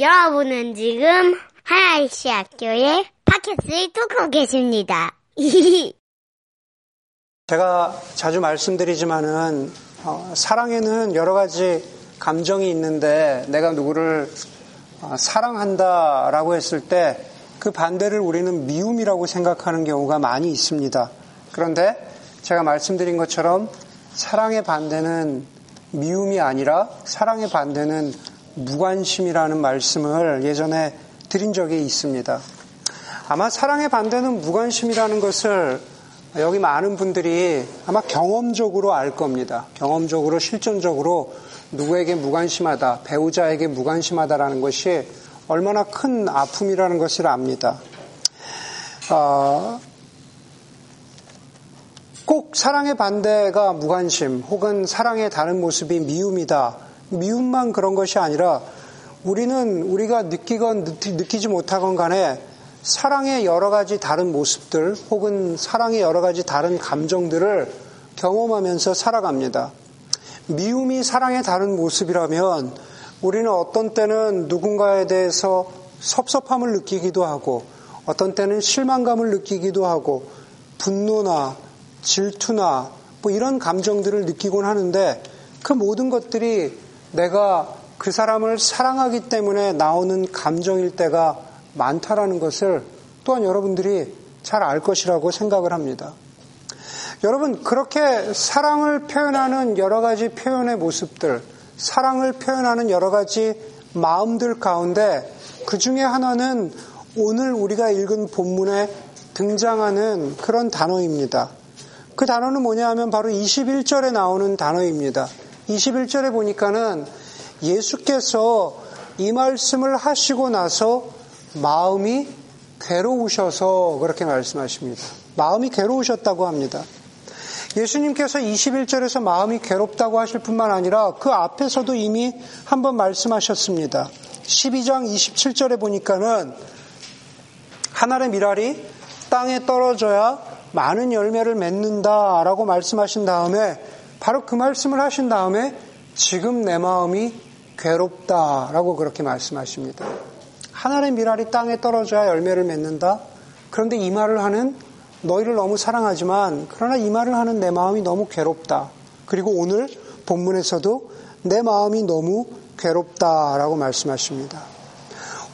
여러분은 지금 하나이시 학교의 팟캐스트를 뚫고 계십니다. 제가 자주 말씀드리지만은 어, 사랑에는 여러 가지 감정이 있는데 내가 누구를 어, 사랑한다라고 했을 때 그 반대를 우리는 미움이라고 생각하는 경우가 많이 있습니다. 그런데 제가 말씀드린 것처럼 사랑의 반대는 미움이 아니라 사랑의 반대는 무관심이라는 말씀을 예전에 드린 적이 있습니다. 아마 사랑의 반대는 무관심이라는 것을 여기 많은 분들이 아마 경험적으로 알 겁니다. 경험적으로, 실전적으로 누구에게 무관심하다, 배우자에게 무관심하다라는 것이 얼마나 큰 아픔이라는 것을 압니다. 어, 꼭 사랑의 반대가 무관심 혹은 사랑의 다른 모습이 미움이다. 미움만 그런 것이 아니라 우리는 우리가 느끼건 느끼지 못하건 간에 사랑의 여러 가지 다른 모습들 혹은 사랑의 여러 가지 다른 감정들을 경험하면서 살아갑니다. 미움이 사랑의 다른 모습이라면 우리는 어떤 때는 누군가에 대해서 섭섭함을 느끼기도 하고 어떤 때는 실망감을 느끼기도 하고 분노나 질투나 뭐 이런 감정들을 느끼곤 하는데 그 모든 것들이 내가 그 사람을 사랑하기 때문에 나오는 감정일 때가 많다라는 것을 또한 여러분들이 잘 알 것이라고 생각을 합니다. 여러분, 그렇게 사랑을 표현하는 여러 가지 표현의 모습들, 사랑을 표현하는 여러 가지 마음들 가운데 그 중에 하나는 오늘 우리가 읽은 본문에 등장하는 그런 단어입니다. 그 단어는 뭐냐 하면 바로 21절에 나오는 단어입니다. 21절에 보니까는 예수께서 이 말씀을 하시고 나서 마음이 괴로우셔서 그렇게 말씀하십니다. 마음이 괴로우셨다고 합니다. 예수님께서 21절에서 마음이 괴롭다고 하실 뿐만 아니라 그 앞에서도 이미 한번 말씀하셨습니다. 12장 27절에 보니까는 하늘의 미랄이 땅에 떨어져야 많은 열매를 맺는다라고 말씀하신 다음에 바로 그 말씀을 하신 다음에 지금 내 마음이 괴롭다라고 그렇게 말씀하십니다. 하늘의 미랄이 땅에 떨어져야 열매를 맺는다. 그런데 이 말을 하는 너희를 너무 사랑하지만 그러나 이 말을 하는 내 마음이 너무 괴롭다. 그리고 오늘 본문에서도 내 마음이 너무 괴롭다라고 말씀하십니다.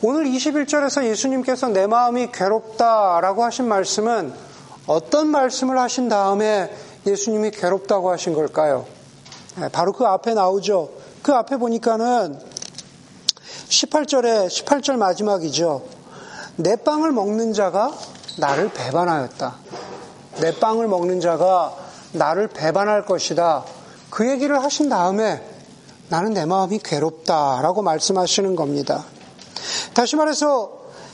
오늘 21절에서 예수님께서 내 마음이 괴롭다라고 하신 말씀은 어떤 말씀을 하신 다음에 예수님이 괴롭다고 하신 걸까요? 네, 바로 그 앞에 나오죠. 그 앞에 보니까는 18절에 18절 마지막이죠. 내 빵을 먹는 자가 나를 배반하였다. 내 빵을 먹는 자가 나를 배반할 것이다. 그 얘기를 하신 다음에 나는 내 마음이 괴롭다라고 말씀하시는 겁니다. 다시 말해서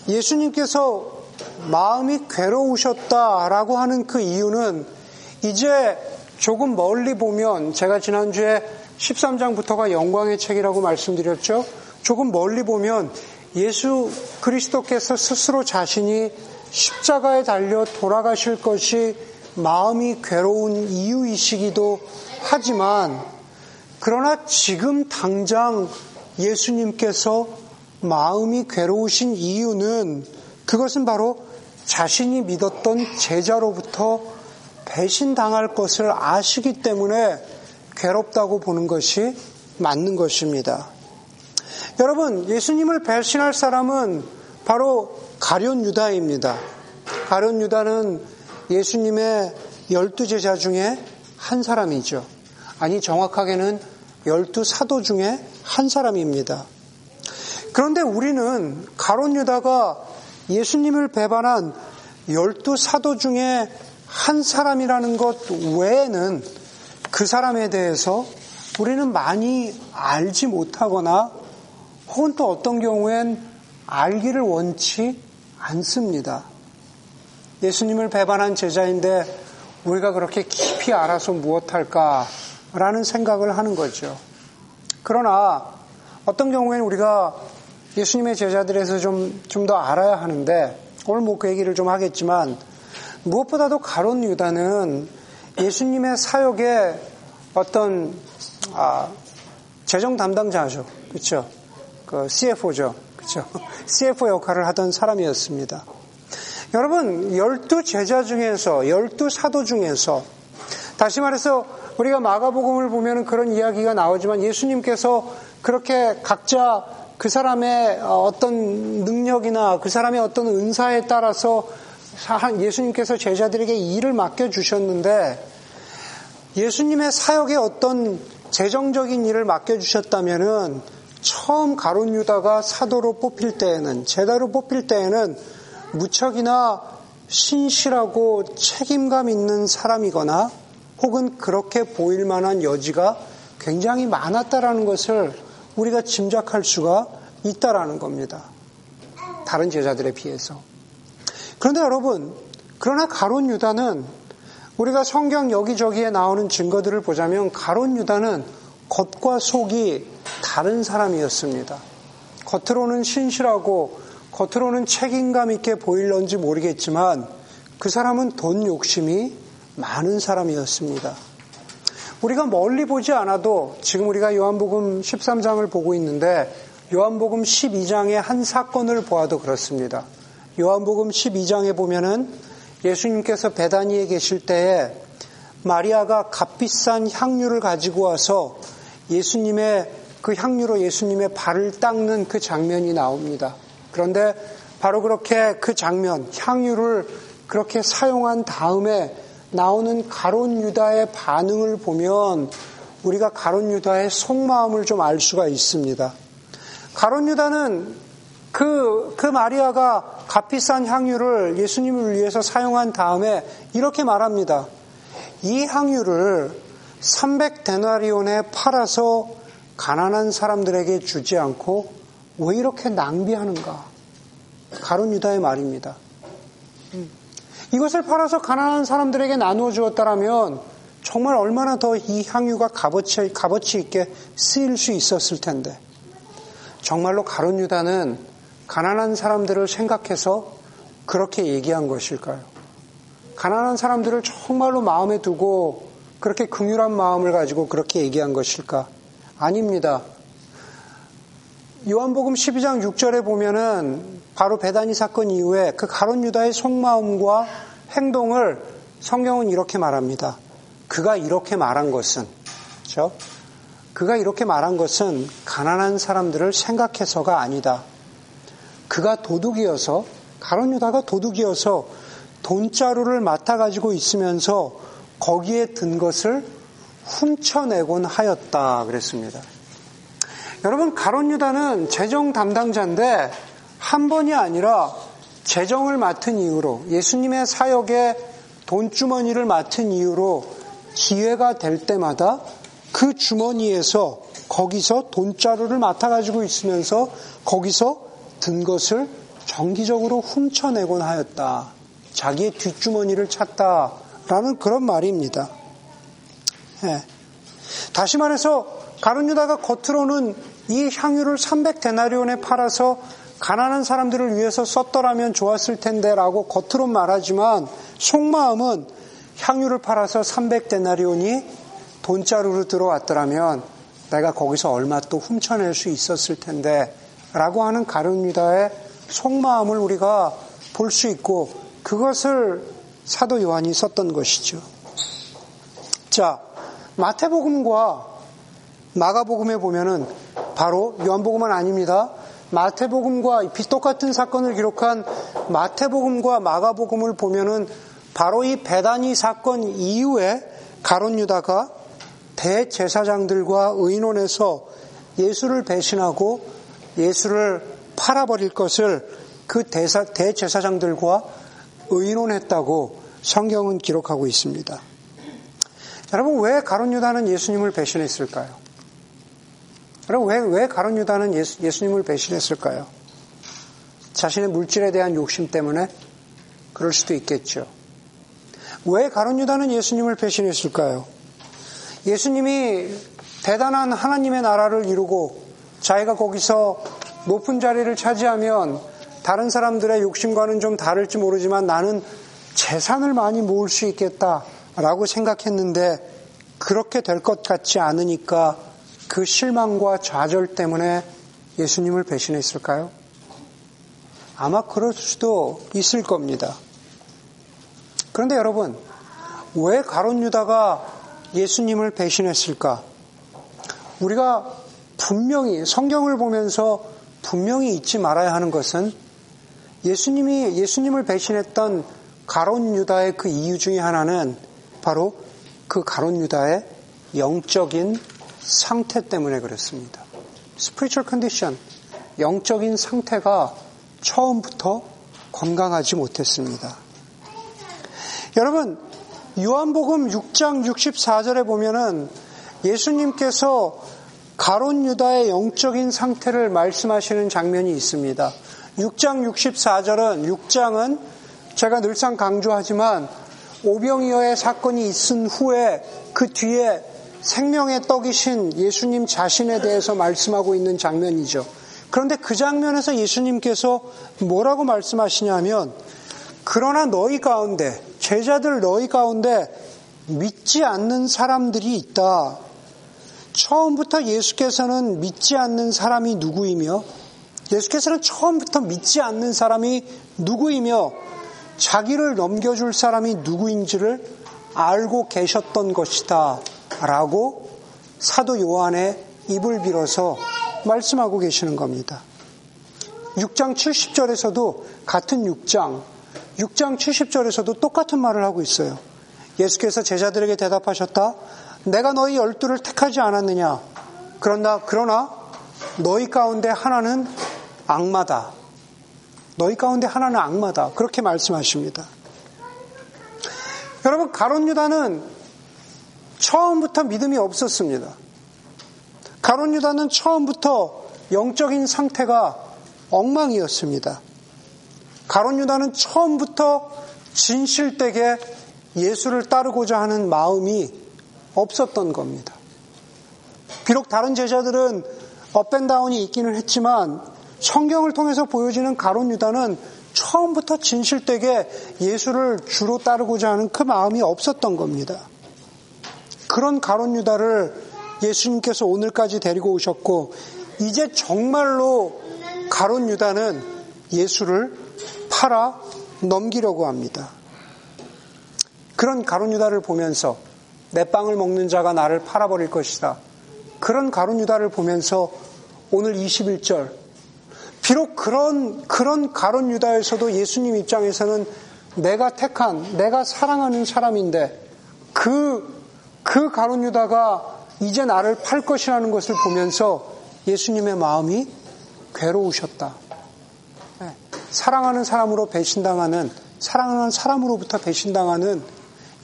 예수님께서 마음이 괴로우셨다라고 하는 그 이유는 이제 조금 멀리 보면 제가 지난주에 13장부터가 영광의 책이라고 말씀드렸죠. 조금 멀리 보면 예수 그리스도께서 스스로 자신이 십자가에 달려 돌아가실 것이 마음이 괴로운 이유이시기도 하지만 그러나 지금 당장 예수님께서 마음이 괴로우신 이유는 그것은 바로 자신이 믿었던 제자로부터 배신당할 것을 아시기 때문에 괴롭다고 보는 것이 맞는 것입니다. 여러분, 예수님을 배신할 사람은 바로 가련 유다입니다. 가련 유다는 예수님의 열두 제자 중에 한 사람이죠. 아니, 정확하게는 열두 사도 중에 한 사람입니다. 그런데 우리는 가론 유다가 예수님을 배반한 열두 사도 중에 한 사람이라는 것 외에는 그 사람에 대해서 우리는 많이 알지 못하거나 혹은 또 어떤 경우엔 알기를 원치 않습니다. 예수님을 배반한 제자인데 우리가 그렇게 깊이 알아서 무엇할까라는 생각을 하는 거죠. 그러나 어떤 경우에는 우리가 예수님의 제자들에서 좀, 좀 더 알아야 하는데, 오늘 뭐 그 얘기를 좀 하겠지만, 무엇보다도 가론 유다는 예수님의 사역의 어떤, 아, 재정 담당자죠. 그렇죠? 그 CFO죠. 그죠? CFO 역할을 하던 사람이었습니다. 여러분, 열두 제자 중에서, 열두 사도 중에서, 다시 말해서 우리가 마가복음을 보면 그런 이야기가 나오지만 예수님께서 그렇게 각자 그 사람의 어떤 능력이나 그 사람의 어떤 은사에 따라서 예수님께서 제자들에게 일을 맡겨주셨는데 예수님의 사역에 어떤 재정적인 일을 맡겨주셨다면은 처음 가론 유다가 사도로 뽑힐 때에는 제자로 뽑힐 때에는 무척이나 신실하고 책임감 있는 사람이거나 혹은 그렇게 보일 만한 여지가 굉장히 많았다라는 것을 우리가 짐작할 수가 있다라는 겁니다. 다른 제자들에 비해서. 그런데 여러분, 그러나 가론 유다는 우리가 성경 여기저기에 나오는 증거들을 보자면 가론 유다는 겉과 속이 다른 사람이었습니다. 겉으로는 신실하고 겉으로는 책임감 있게 보일런지 모르겠지만 그 사람은 돈 욕심이 많은 사람이었습니다. 우리가 멀리 보지 않아도 지금 우리가 요한복음 13장을 보고 있는데 요한복음 12장의 한 사건을 보아도 그렇습니다. 요한복음 12장에 보면은 예수님께서 베다니에 계실 때에 마리아가 값비싼 향유를 가지고 와서 예수님의 그 향유로 예수님의 발을 닦는 그 장면이 나옵니다. 그런데 바로 그렇게 그 장면, 향유를 그렇게 사용한 다음에 나오는 가론 유다의 반응을 보면 우리가 가론 유다의 속마음을 좀 알 수가 있습니다. 가론 유다는 그, 그 마리아가 값비싼 향유를 예수님을 위해서 사용한 다음에 이렇게 말합니다. 이 향유를 300데나리온에 팔아서 가난한 사람들에게 주지 않고 왜 이렇게 낭비하는가? 가론 유다의 말입니다. 음. 이것을 팔아서 가난한 사람들에게 나누어 주었다라면 정말 얼마나 더 이 향유가 값어치, 값어치 있게 쓰일 수 있었을 텐데. 정말로 가론 유다는 가난한 사람들을 생각해서 그렇게 얘기한 것일까요? 가난한 사람들을 정말로 마음에 두고 그렇게 긍휼한 마음을 가지고 그렇게 얘기한 것일까? 아닙니다. 요한복음 12장 6절에 보면은 바로 배단이 사건 이후에 그 가론 유다의 속마음과 행동을 성경은 이렇게 말합니다. 그가 이렇게 말한 것은 그렇죠? 그가 이렇게 말한 것은 가난한 사람들을 생각해서가 아니다. 그가 도둑이어서 가론 유다가 도둑이어서 돈자루를 맡아 가지고 있으면서 거기에 든 것을 훔쳐내곤 하였다 그랬습니다. 여러분 가론 유다는 재정 담당자인데 한 번이 아니라 재정을 맡은 이유로 예수님의 사역에 돈주머니를 맡은 이유로 기회가 될 때마다 그 주머니에서 거기서 돈자루를 맡아 가지고 있으면서 거기서 든 것을 정기적으로 훔쳐내곤 하였다. 자기의 뒷주머니를 찾다 라는 그런 말입니다. 네. 다시 말해서 가룟 유다가 겉으로는 이 향유를 300데나리온에 팔아서 가난한 사람들을 위해서 썼더라면 좋았을 텐데라고 겉으로 말하지만 속마음은 향유를 팔아서 300데나리온이 돈자루로 들어왔더라면 내가 거기서 얼마 또 훔쳐낼 수 있었을 텐데 라고 하는 가룟 유다의 속마음을 우리가 볼 수 있고 그것을 사도 요한이 썼던 것이죠. 자, 마태복음과 마가복음에 보면은 바로 요한복음은 아닙니다. 마태복음과 똑같은 사건을 기록한 마태복음과 마가복음을 보면은 바로 이 배단이 사건 이후에 가론 유다가 대제사장들과 의논해서 예수를 배신하고 예수를 팔아버릴 것을 그 대사, 대제사장들과 의논했다고 성경은 기록하고 있습니다. 여러분, 왜 가론 유다는 예수님을 배신했을까요? 여러분, 왜, 왜 가론 유다는 예수, 예수님을 배신했을까요? 자신의 물질에 대한 욕심 때문에 그럴 수도 있겠죠. 왜 가론 유다는 예수님을 배신했을까요? 예수님이 대단한 하나님의 나라를 이루고 자기가 거기서 높은 자리를 차지하면 다른 사람들의 욕심과는 좀 다를지 모르지만 나는 재산을 많이 모을 수 있겠다라고 생각했는데 그렇게 될 것 같지 않으니까 그 실망과 좌절 때문에 예수님을 배신했을까요? 아마 그럴 수도 있을 겁니다. 그런데 여러분, 왜 가론 유다가 예수님을 배신했을까? 우리가 분명히 성경을 보면서 분명히 잊지 말아야 하는 것은 예수님이 예수님을 배신했던 가론 유다의 그 이유 중에 하나는 바로 그 가론 유다의 영적인 상태 때문에 그렇습니다. spiritual condition, 영적인 상태가 처음부터 건강하지 못했습니다. 여러분, 요한복음 6장 64절에 보면은 예수님께서 가론 유다의 영적인 상태를 말씀하시는 장면이 있습니다. 6장 64절은 6장은 제가 늘상 강조하지만 오병이어의 사건이 있은 후에 그 뒤에 생명의 떡이신 예수님 자신에 대해서 말씀하고 있는 장면이죠. 그런데 그 장면에서 예수님께서 뭐라고 말씀하시냐면 그러나 너희 가운데 제자들 너희 가운데 믿지 않는 사람들이 있다. 처음부터 예수께서는 믿지 않는 사람이 누구이며 예수께서는 처음부터 믿지 않는 사람이 누구이며 자기를 넘겨줄 사람이 누구인지를 알고 계셨던 것이다. 라고 사도 요한의 입을 빌어서 말씀하고 계시는 겁니다. 6장 70절에서도 같은 6장, 6장 70절에서도 똑같은 말을 하고 있어요. 예수께서 제자들에게 대답하셨다. 내가 너희 열두를 택하지 않았느냐? 그러나, 그러나 너희 가운데 하나는 악마다. 너희 가운데 하나는 악마다. 그렇게 말씀하십니다. 여러분, 가론 유다는 처음부터 믿음이 없었습니다. 가론 유다는 처음부터 영적인 상태가 엉망이었습니다. 가론 유다는 처음부터 진실되게 예수를 따르고자 하는 마음이 없었던 겁니다. 비록 다른 제자들은 업앤다운이 있기는 했지만 성경을 통해서 보여지는 가론 유다는 처음부터 진실되게 예수를 주로 따르고자 하는 그 마음이 없었던 겁니다. 그런 가론 유다를 예수님께서 오늘까지 데리고 오셨고 이제 정말로 가론 유다는 예수를 팔아 넘기려고 합니다. 그런 가론 유다를 보면서 내 빵을 먹는 자가 나를 팔아버릴 것이다. 그런 가론 유다를 보면서 오늘 21절 비록 그런 그런 가론 유다에서도 예수님 입장에서는 내가 택한 내가 사랑하는 사람인데 그그 그 가론 유다가 이제 나를 팔 것이라는 것을 보면서 예수님의 마음이 괴로우셨다. 네. 사랑하는 사람으로 배신당하는 사랑하는 사람으로부터 배신당하는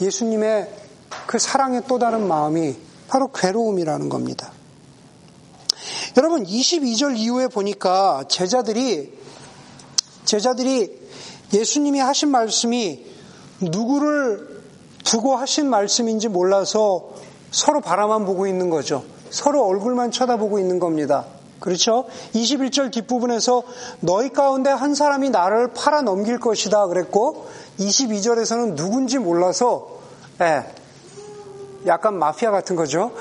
예수님의 그 사랑의 또 다른 마음이 바로 괴로움이라는 겁니다. 여러분 22절 이후에 보니까 제자들이 제자들이 예수님이 하신 말씀이 누구를 두고 하신 말씀인지 몰라서 서로 바라만 보고 있는 거죠. 서로 얼굴만 쳐다보고 있는 겁니다. 그렇죠? 21절 뒷부분에서 너희 가운데 한 사람이 나를 팔아 넘길 것이다 그랬고 22절에서는 누군지 몰라서 예, 약간 마피아 같은 거죠.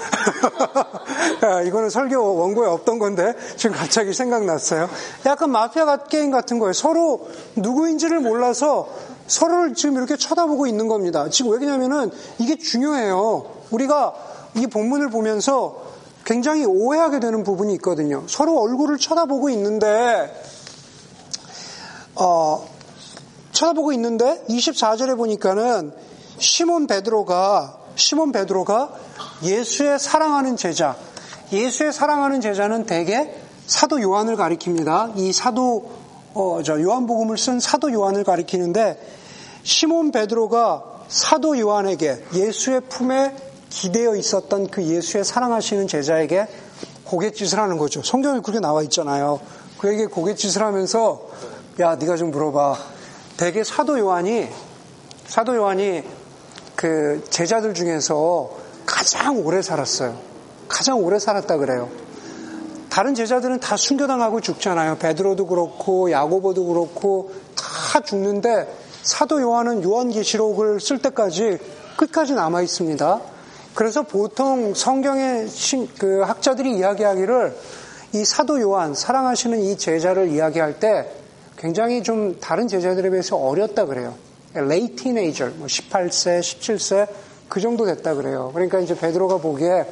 이거는 설교 원고에 없던 건데 지금 갑자기 생각났어요. 약간 마피아 게임 같은 거예요. 서로 누구인지를 몰라서 서로를 지금 이렇게 쳐다보고 있는 겁니다. 지금 왜냐면은 이게 중요해요. 우리가 이 본문을 보면서 굉장히 오해하게 되는 부분이 있거든요. 서로 얼굴을 쳐다보고 있는데 어, 쳐다보고 있는데 24절에 보니까는 시몬 베드로가 시몬 베드로가 예수의 사랑하는 제자, 예수의 사랑하는 제자는 대개 사도 요한을 가리킵니다. 이 사도 어, 저 요한복음을 쓴 사도 요한을 가리키는데 시몬 베드로가 사도 요한에게 예수의 품에 기대어 있었던 그 예수의 사랑하시는 제자에게 고갯짓을 하는 거죠. 성경에 그렇게 나와 있잖아요. 그에게 고갯짓을 하면서 야 네가 좀 물어봐. 대개 사도 요한이 사도 요한이 그 제자들 중에서 가장 오래 살았어요. 가장 오래 살았다 그래요. 다른 제자들은 다 순교당하고 죽잖아요. 베드로도 그렇고 야고보도 그렇고 다 죽는데 사도 요한은 요한계시록을 쓸 때까지 끝까지 남아 있습니다. 그래서 보통 성경의 그 학자들이 이야기하기를 이 사도 요한 사랑하시는 이 제자를 이야기할 때 굉장히 좀 다른 제자들에 비해서 어렸다 그래요. 레이 티네이저, 뭐 18세, 17세 그 정도 됐다 그래요. 그러니까 이제 베드로가 보기에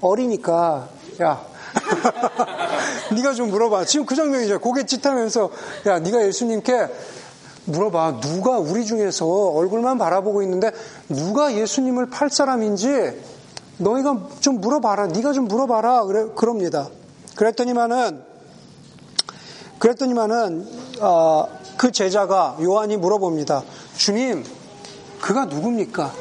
어리니까 야 네가 좀 물어봐. 지금 그 장면이죠. 고개 찢하면서 야 네가 예수님께 물어봐. 누가 우리 중에서 얼굴만 바라보고 있는데 누가 예수님을 팔 사람인지 너희가 좀 물어봐라. 네가 좀 물어봐라. 그래 그럽니다. 그랬더니만은 그랬더니만은 어, 그 제자가 요한이 물어봅니다. 주님, 그가 누굽니까?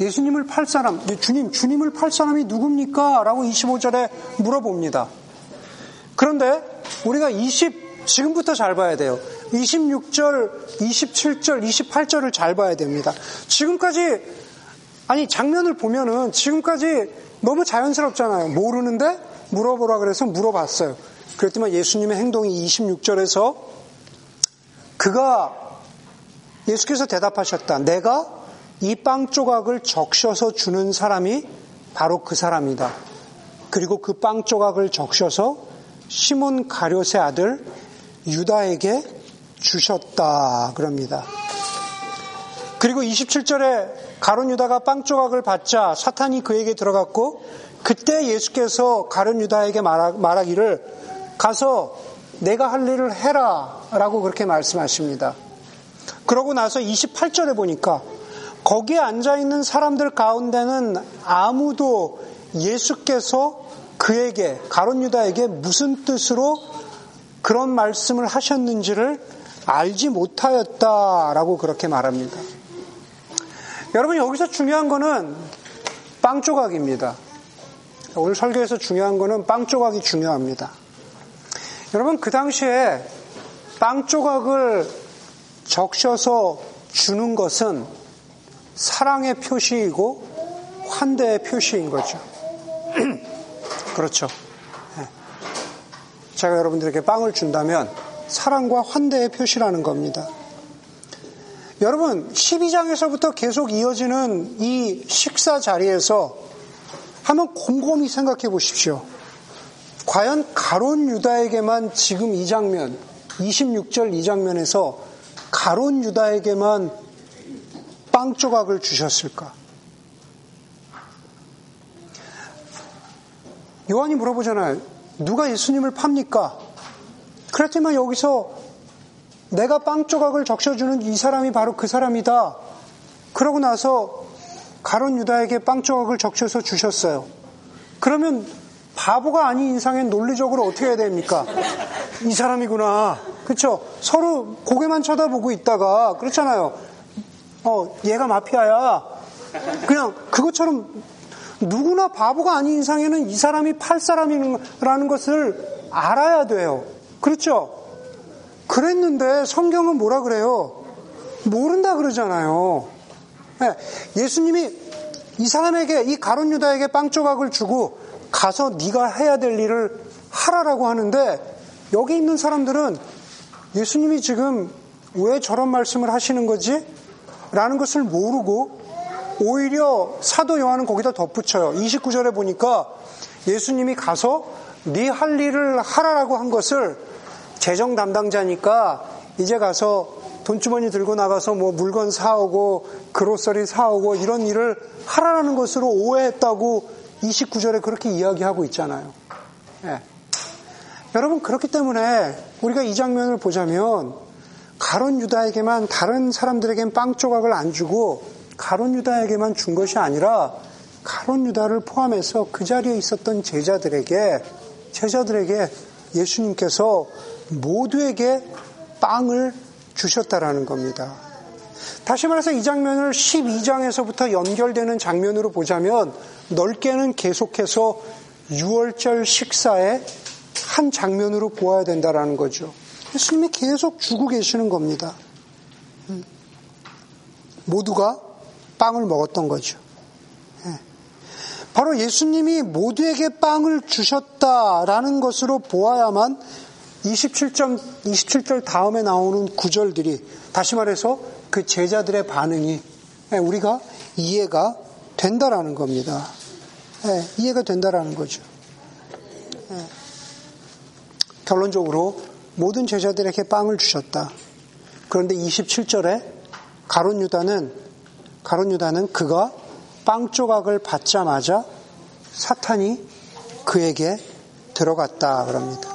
예수님을 팔 사람, 주님, 주님을 팔 사람이 누굽니까? 라고 25절에 물어봅니다. 그런데 우리가 20, 지금부터 잘 봐야 돼요. 26절, 27절, 28절을 잘 봐야 됩니다. 지금까지, 아니, 장면을 보면은 지금까지 너무 자연스럽잖아요. 모르는데 물어보라 그래서 물어봤어요. 그랬더니 예수님의 행동이 26절에서 그가 예수께서 대답하셨다. 내가 이 빵 조각을 적셔서 주는 사람이 바로 그 사람이다. 그리고 그 빵 조각을 적셔서 시몬 가룟의 아들 유다에게 주셨다. 그럽니다. 그리고 27절에 가룟 유다가 빵 조각을 받자 사탄이 그에게 들어갔고 그때 예수께서 가룟 유다에게 말하, 기를 가서 내가 할 일을 해라 라고 그렇게 말씀하십니다. 그러고 나서 28절에 보니까 거기에 앉아 있는 사람들 가운데는 아무도 예수께서 그에게 가론 유다에게 무슨 뜻으로 그런 말씀을 하셨는지를 알지 못하였다라고 그렇게 말합니다. 여러분 여기서 중요한 거는 빵 조각입니다. 오늘 설교에서 중요한 거는 빵 조각이 중요합니다. 여러분 그 당시에 빵 조각을 적셔서 주는 것은 사랑의 표시이고 환대의 표시인 거죠. 그렇죠. 네. 제가 여러분들에게 빵을 준다면 사랑과 환대의 표시라는 겁니다. 여러분, 12장에서부터 계속 이어지는 이 식사 자리에서 한번 곰곰이 생각해 보십시오. 과연 가론 유다에게만 지금 이 장면, 26절 이 장면에서 가론 유다에게만 빵 조각을 주셨을까? 요한이 물어보잖아요. 누가 예수님을 팝니까? 그렇지만 여기서 내가 빵 조각을 적셔주는 이 사람이 바로 그 사람이다. 그러고 나서 가론 유다에게 빵 조각을 적셔서 주셨어요. 그러면 바보가 아닌 인상엔 논리적으로 어떻게 해야 됩니까? 이 사람이구나. 그렇죠? 서로 고개만 쳐다보고 있다가 그렇잖아요. 어, 얘가 마피아야. 그냥 그것처럼 누구나 바보가 아닌 이상에는 이 사람이 팔 사람이라는 것을 알아야 돼요. 그렇죠? 그랬는데 성경은 뭐라 그래요? 모른다 그러잖아요. 네, 예수님이 이 사람에게 이 가론 유다에게 빵 조각을 주고 가서 네가 해야 될 일을 하라라고 하는데 여기 있는 사람들은 예수님이 지금 왜 저런 말씀을 하시는 거지? 라는 것을 모르고 오히려 사도 요한은 거기다 덧붙여요. 29절에 보니까 예수님이 가서 네 할 일을 하라라고 한 것을 재정 담당자니까 이제 가서 돈주머니 들고 나가서 뭐 물건 사오고 그로서리 사오고 이런 일을 하라라는 것으로 오해했다고 29절에 그렇게 이야기하고 있잖아요. 예. 여러분 그렇기 때문에 우리가 이 장면을 보자면 가론 유다에게만 다른 사람들에겐 빵 조각을 안 주고 가론 유다에게만 준 것이 아니라 가론 유다를 포함해서 그 자리에 있었던 제자들에게 제자들에게 예수님께서 모두에게 빵을 주셨다라는 겁니다. 다시 말해서 이 장면을 12장에서부터 연결되는 장면으로 보자면 넓게는 계속해서 6월절 식사의 한 장면으로 보아야 된다라는 거죠. 예수님이 계속 주고 계시는 겁니다. 음. 모두가 빵을 먹었던 거죠. 예. 바로 예수님이 모두에게 빵을 주셨다라는 것으로 보아야만 27점, 27절 다음에 나오는 구절들이 다시 말해서 그 제자들의 반응이 예, 우리가 이해가 된다라는 겁니다. 예, 이해가 된다라는 거죠. 결론적으로 모든 제자들에게 빵을 주셨다. 그런데 27절에 가론 유다는 가론 유다는 그가 빵 조각을 받자마자 사탄이 그에게 들어갔다 그럽니다.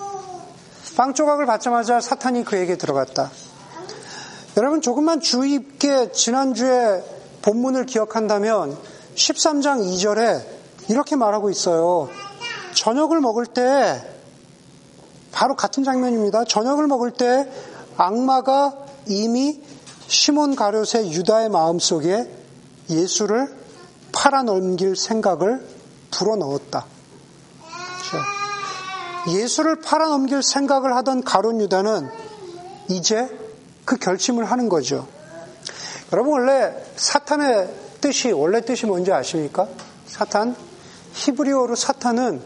빵 조각을 받자마자 사탄이 그에게 들어갔다. 여러분 조금만 주의 있게 지난주에 본문을 기억한다면 13장 2절에 이렇게 말하고 있어요. 저녁을 먹을 때 바로 같은 장면입니다. 저녁을 먹을 때 악마가 이미 시몬 가룟의 유다의 마음 속에 예수를 팔아넘길 생각을 불어넣었다. 그렇죠? 예수를 팔아넘길 생각을 하던 가론 유다는 이제 그 결심을 하는 거죠. 여러분 원래 사탄의 뜻이 원래 뜻이 뭔지 아십니까? 사탄 히브리어로 사탄은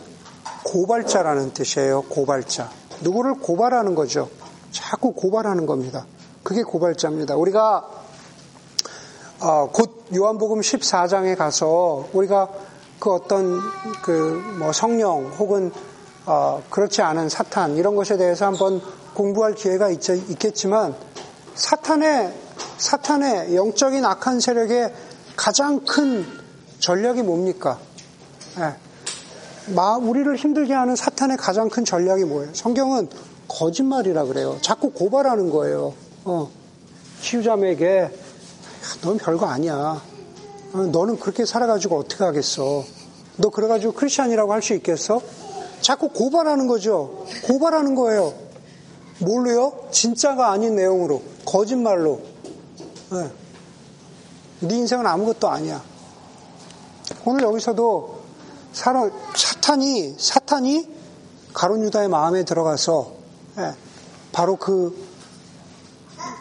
고발자라는 뜻이에요. 고발자. 누구를 고발하는 거죠. 자꾸 고발하는 겁니다. 그게 고발자입니다. 우리가 어, 곧 요한복음 14장에 가서 우리가 그 어떤 그 뭐 성령 혹은 어, 그렇지 않은 사탄 이런 것에 대해서 한번 공부할 기회가 있, 겠지만 사탄의 사탄의 영적인 악한 세력의 가장 큰 전략이 뭡니까? 네. 마, 우리를 힘들게 하는 사탄의 가장 큰 전략이 뭐예요? 성경은 거짓말이라 그래요. 자꾸 고발하는 거예요. 어, 치유자에게 넌 별거 아니야. 어, 너는 그렇게 살아가지고 어떻게 하겠어? 너 그래가지고 크리스천이라고 할 수 있겠어? 자꾸 고발하는 거죠. 고발하는 거예요. 뭘로요? 진짜가 아닌 내용으로, 거짓말로. 네. 네 인생은 아무것도 아니야. 오늘 여기서도 사람, 사탄이, 사탄이 가론 유다의 마음에 들어가서, 예, 바로 그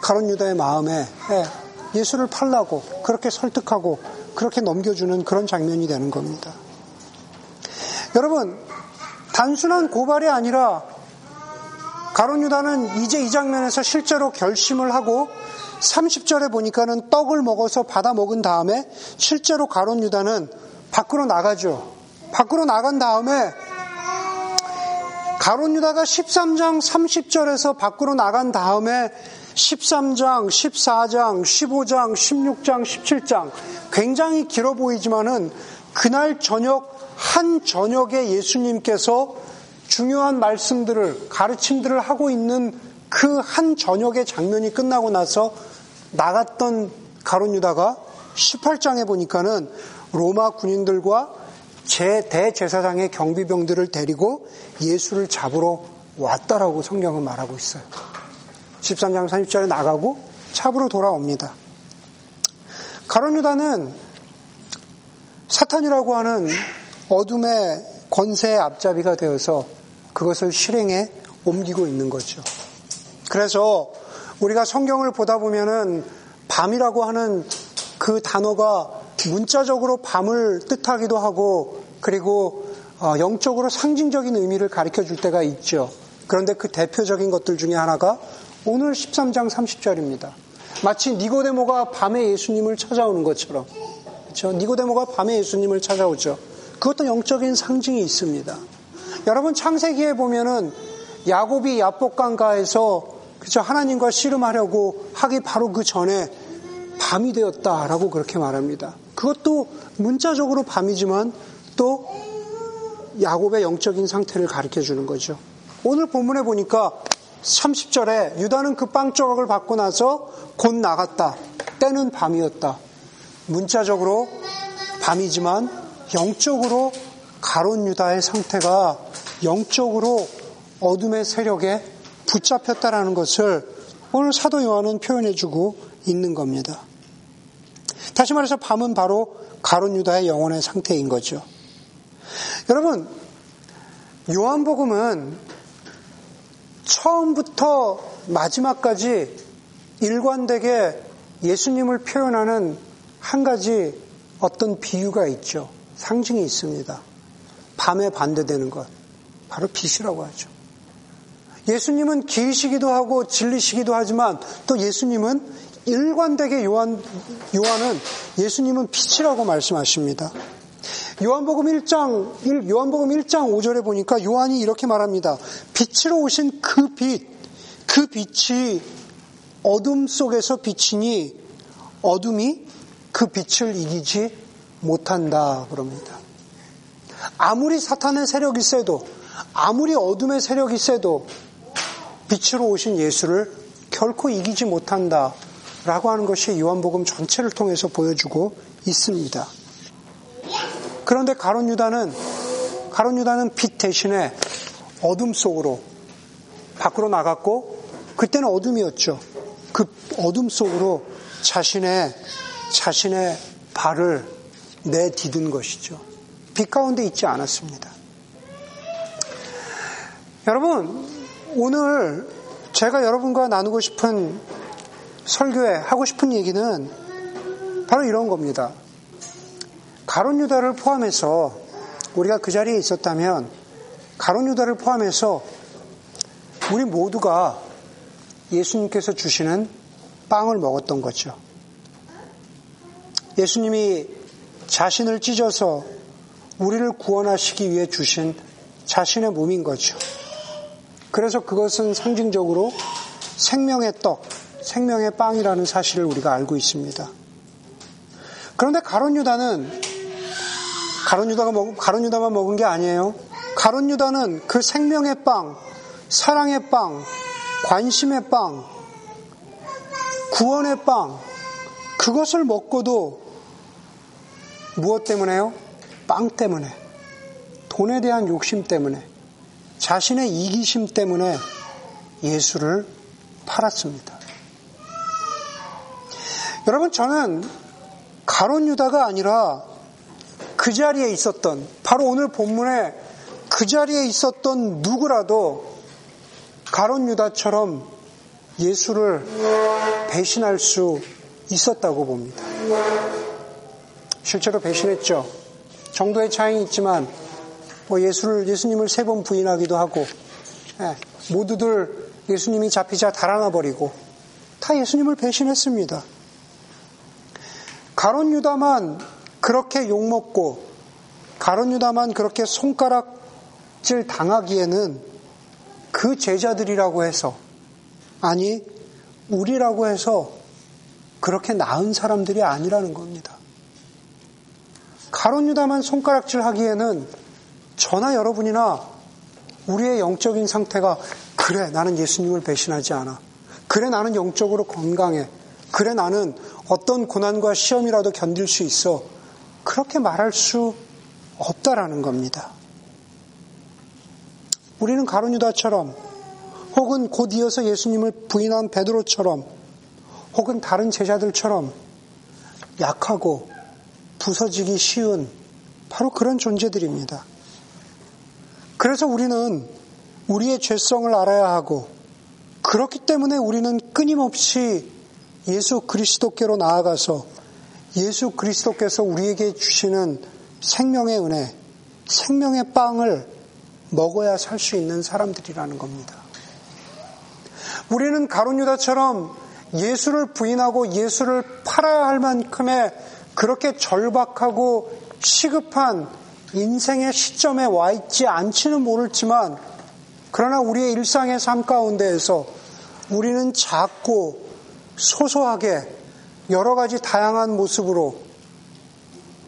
가론 유다의 마음에 예, 예수를 팔라고 그렇게 설득하고 그렇게 넘겨주는 그런 장면이 되는 겁니다. 여러분, 단순한 고발이 아니라 가론 유다는 이제 이 장면에서 실제로 결심을 하고 30절에 보니까는 떡을 먹어서 받아 먹은 다음에 실제로 가론 유다는 밖으로 나가죠. 밖으로 나간 다음에 가론 유다가 13장 30절에서 밖으로 나간 다음에 13장, 14장, 15장, 16장, 17장 굉장히 길어 보이지만은 그날 저녁 한 저녁에 예수님께서 중요한 말씀들을 가르침들을 하고 있는 그 한 저녁의 장면이 끝나고 나서 나갔던 가론 유다가 18장에 보니까는 로마 군인들과 제 대제사장의 경비병들을 데리고 예수를 잡으러 왔다라고 성경은 말하고 있어요. 13장 30절에 나가고 찹으로 돌아옵니다. 가론 유다는 사탄이라고 하는 어둠의 권세의 앞잡이가 되어서 그것을 실행에 옮기고 있는 거죠. 그래서 우리가 성경을 보다 보면은 밤이라고 하는 그 단어가 문자적으로 밤을 뜻하기도 하고 그리고 어, 영적으로 상징적인 의미를 가르쳐 줄 때가 있죠. 그런데 그 대표적인 것들 중에 하나가 오늘 13장 30절입니다. 마치 니고데모가 밤에 예수님을 찾아오는 것처럼. 그렇죠? 니고데모가 밤에 예수님을 찾아오죠. 그것도 영적인 상징이 있습니다. 여러분 창세기에 보면은 야곱이 야복강가에서 그죠 하나님과 씨름하려고 하기 바로 그 전에 밤이 되었다라고 그렇게 말합니다. 그것도 문자적으로 밤이지만 또 야곱의 영적인 상태를 가르쳐 주는 거죠. 오늘 본문에 보니까 30절에 유다는 그 빵 조각을 받고 나서 곧 나갔다. 때는 밤이었다. 문자적으로 밤이지만 영적으로 가론 유다의 상태가 영적으로 어둠의 세력에 붙잡혔다라는 것을 오늘 사도 요한은 표현해주고 있는 겁니다. 다시 말해서 밤은 바로 가론 유다의 영혼의 상태인 거죠. 여러분, 요한복음은 처음부터 마지막까지 일관되게 예수님을 표현하는 한 가지 어떤 비유가 있죠. 상징이 있습니다. 밤에 반대되는 것. 바로 빛이라고 하죠. 예수님은 길시기도 하고 진리시기도 하지만 또 예수님은 일관되게 요한, 요한은 예수님은 빛이라고 말씀하십니다. 요한복음 1장, 1, 요한복음 1장 5절에 보니까 요한이 이렇게 말합니다. 빛으로 오신 그 빛, 그 빛이 어둠 속에서 비치니 어둠이 그 빛을 이기지 못한다 그럽니다. 아무리 사탄의 세력이 세도 아무리 어둠의 세력이 세도 빛으로 오신 예수를 결코 이기지 못한다 라고 하는 것이 요한복음 전체를 통해서 보여주고 있습니다. 그런데 가론 유다는 가론 유다는 빛 대신에 어둠 속으로 밖으로 나갔고 그때는 어둠이었죠. 그 어둠 속으로 자신의 자신의 발을 내디딘 것이죠. 빛 가운데 있지 않았습니다. 여러분, 오늘 제가 여러분과 나누고 싶은 설교에 하고 싶은 얘기는 바로 이런 겁니다. 가론 유다를 포함해서 우리가 그 자리에 있었다면 가론 유다를 포함해서 우리 모두가 예수님께서 주시는 빵을 먹었던 거죠. 예수님이 자신을 찢어서 우리를 구원하시기 위해 주신 자신의 몸인 거죠. 그래서 그것은 상징적으로 생명의 떡, 생명의 빵이라는 사실을 우리가 알고 있습니다. 그런데 가론 유다는 가론 유다가 먹 가론 유다만 먹은 게 아니에요. 가론 유다는 그 생명의 빵, 사랑의 빵, 관심의 빵, 구원의 빵, 그것을 먹고도 무엇 때문에요? 빵 때문에, 돈에 대한 욕심 때문에, 자신의 이기심 때문에 예수를 팔았습니다. 여러분, 저는 가론 유다가 아니라 그 자리에 있었던, 바로 오늘 본문에 그 자리에 있었던 누구라도 가론 유다처럼 예수를 배신할 수 있었다고 봅니다. 실제로 배신했죠. 정도의 차이는 있지만 뭐 예수를 예수님을 세 번 부인하기도 하고 예, 모두들 예수님이 잡히자 달아나 버리고 다 예수님을 배신했습니다. 가론 유다만 그렇게 욕 먹고 가론 유다만 그렇게 손가락질 당하기에는 그 제자들이라고 해서 아니 우리라고 해서 그렇게 나은 사람들이 아니라는 겁니다. 가론 유다만 손가락질 하기에는 저나 여러분이나 우리의 영적인 상태가 그래 나는 예수님을 배신하지 않아. 그래 나는 영적으로 건강해. 그래 나는 어떤 고난과 시험이라도 견딜 수 있어. 그렇게 말할 수 없다라는 겁니다. 우리는 가론 유다처럼 혹은 곧 이어서 예수님을 부인한 베드로처럼 혹은 다른 제자들처럼 약하고 부서지기 쉬운 바로 그런 존재들입니다. 그래서 우리는 우리의 죄성을 알아야 하고 그렇기 때문에 우리는 끊임없이 예수 그리스도께로 나아가서 예수 그리스도께서 우리에게 주시는 생명의 은혜, 생명의 빵을 먹어야 살 수 있는 사람들이라는 겁니다. 우리는 가론유다처럼 예수를 부인하고 예수를 팔아야 할 만큼의 그렇게 절박하고 시급한 인생의 시점에 와 있지 않지는 모를지만 그러나 우리의 일상의 삶 가운데에서 우리는 작고 소소하게 여러 가지 다양한 모습으로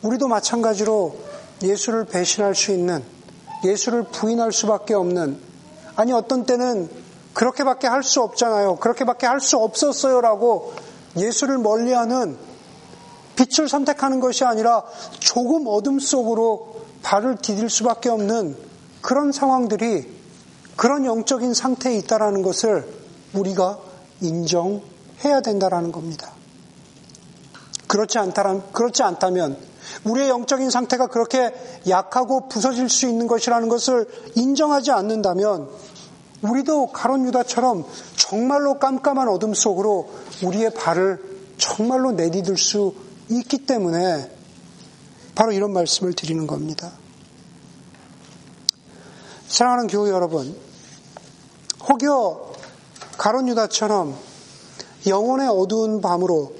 우리도 마찬가지로 예수를 배신할 수 있는 예수를 부인할 수밖에 없는 아니 어떤 때는 그렇게밖에 할 수 없잖아요. 그렇게밖에 할 수 없었어요라고 예수를 멀리하는 빛을 선택하는 것이 아니라 조금 어둠 속으로 발을 디딜 수밖에 없는 그런 상황들이 그런 영적인 상태에 있다라는 것을 우리가 인정해야 된다라는 겁니다. 그렇지 않다면, 그렇지 않다면 우리의 영적인 상태가 그렇게 약하고 부서질 수 있는 것이라는 것을 인정하지 않는다면 우리도 가론 유다처럼 정말로 깜깜한 어둠 속으로 우리의 발을 정말로 내디딜 수 있기 때문에 바로 이런 말씀을 드리는 겁니다. 사랑하는 교회 여러분, 혹여 가론 유다처럼 영혼의 어두운 밤으로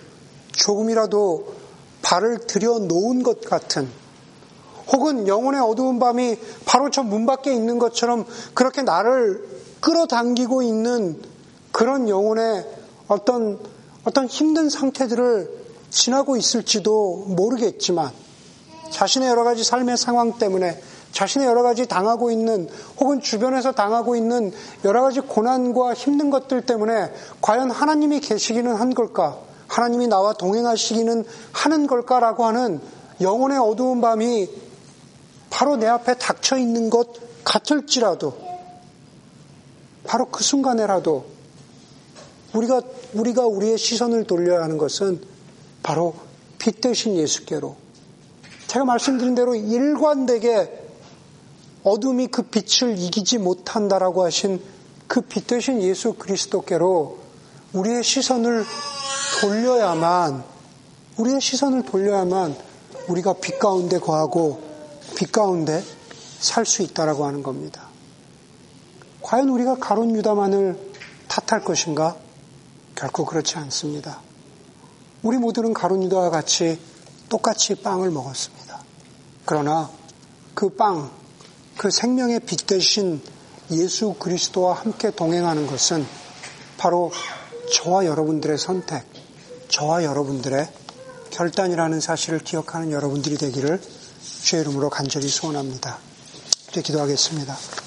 조금이라도 발을 들여 놓은 것 같은 혹은 영혼의 어두운 밤이 바로 저 문 밖에 있는 것처럼 그렇게 나를 끌어당기고 있는 그런 영혼의 어떤 어떤 힘든 상태들을 지나고 있을지도 모르겠지만 자신의 여러 가지 삶의 상황 때문에 자신의 여러 가지 당하고 있는 혹은 주변에서 당하고 있는 여러 가지 고난과 힘든 것들 때문에 과연 하나님이 계시기는 한 걸까? 하나님이 나와 동행하시기는 하는 걸까라고 하는 영혼의 어두운 밤이 바로 내 앞에 닥쳐 있는 것 같을지라도 바로 그 순간에라도 우리가 우리가 우리의 시선을 돌려야 하는 것은 바로 빛 대신 예수께로 제가 말씀드린 대로 일관되게 어둠이 그 빛을 이기지 못한다라고 하신 그 빛 대신 예수 그리스도께로 우리의 시선을 돌려야만 우리의 시선을 돌려야만 우리가 빛 가운데 거하고 빛 가운데 살 수 있다라고 하는 겁니다. 과연 우리가 가론 유다만을 탓할 것인가? 결코 그렇지 않습니다. 우리 모두는 가론 유다와 같이 똑같이 빵을 먹었습니다. 그러나 그 빵, 그 생명의 빛 대신 예수 그리스도와 함께 동행하는 것은 바로 저와 여러분들의 선택, 저와 여러분들의 결단이라는 사실을 기억하는 여러분들이 되기를 주의 이름으로 간절히 소원합니다. 이제 기도하겠습니다.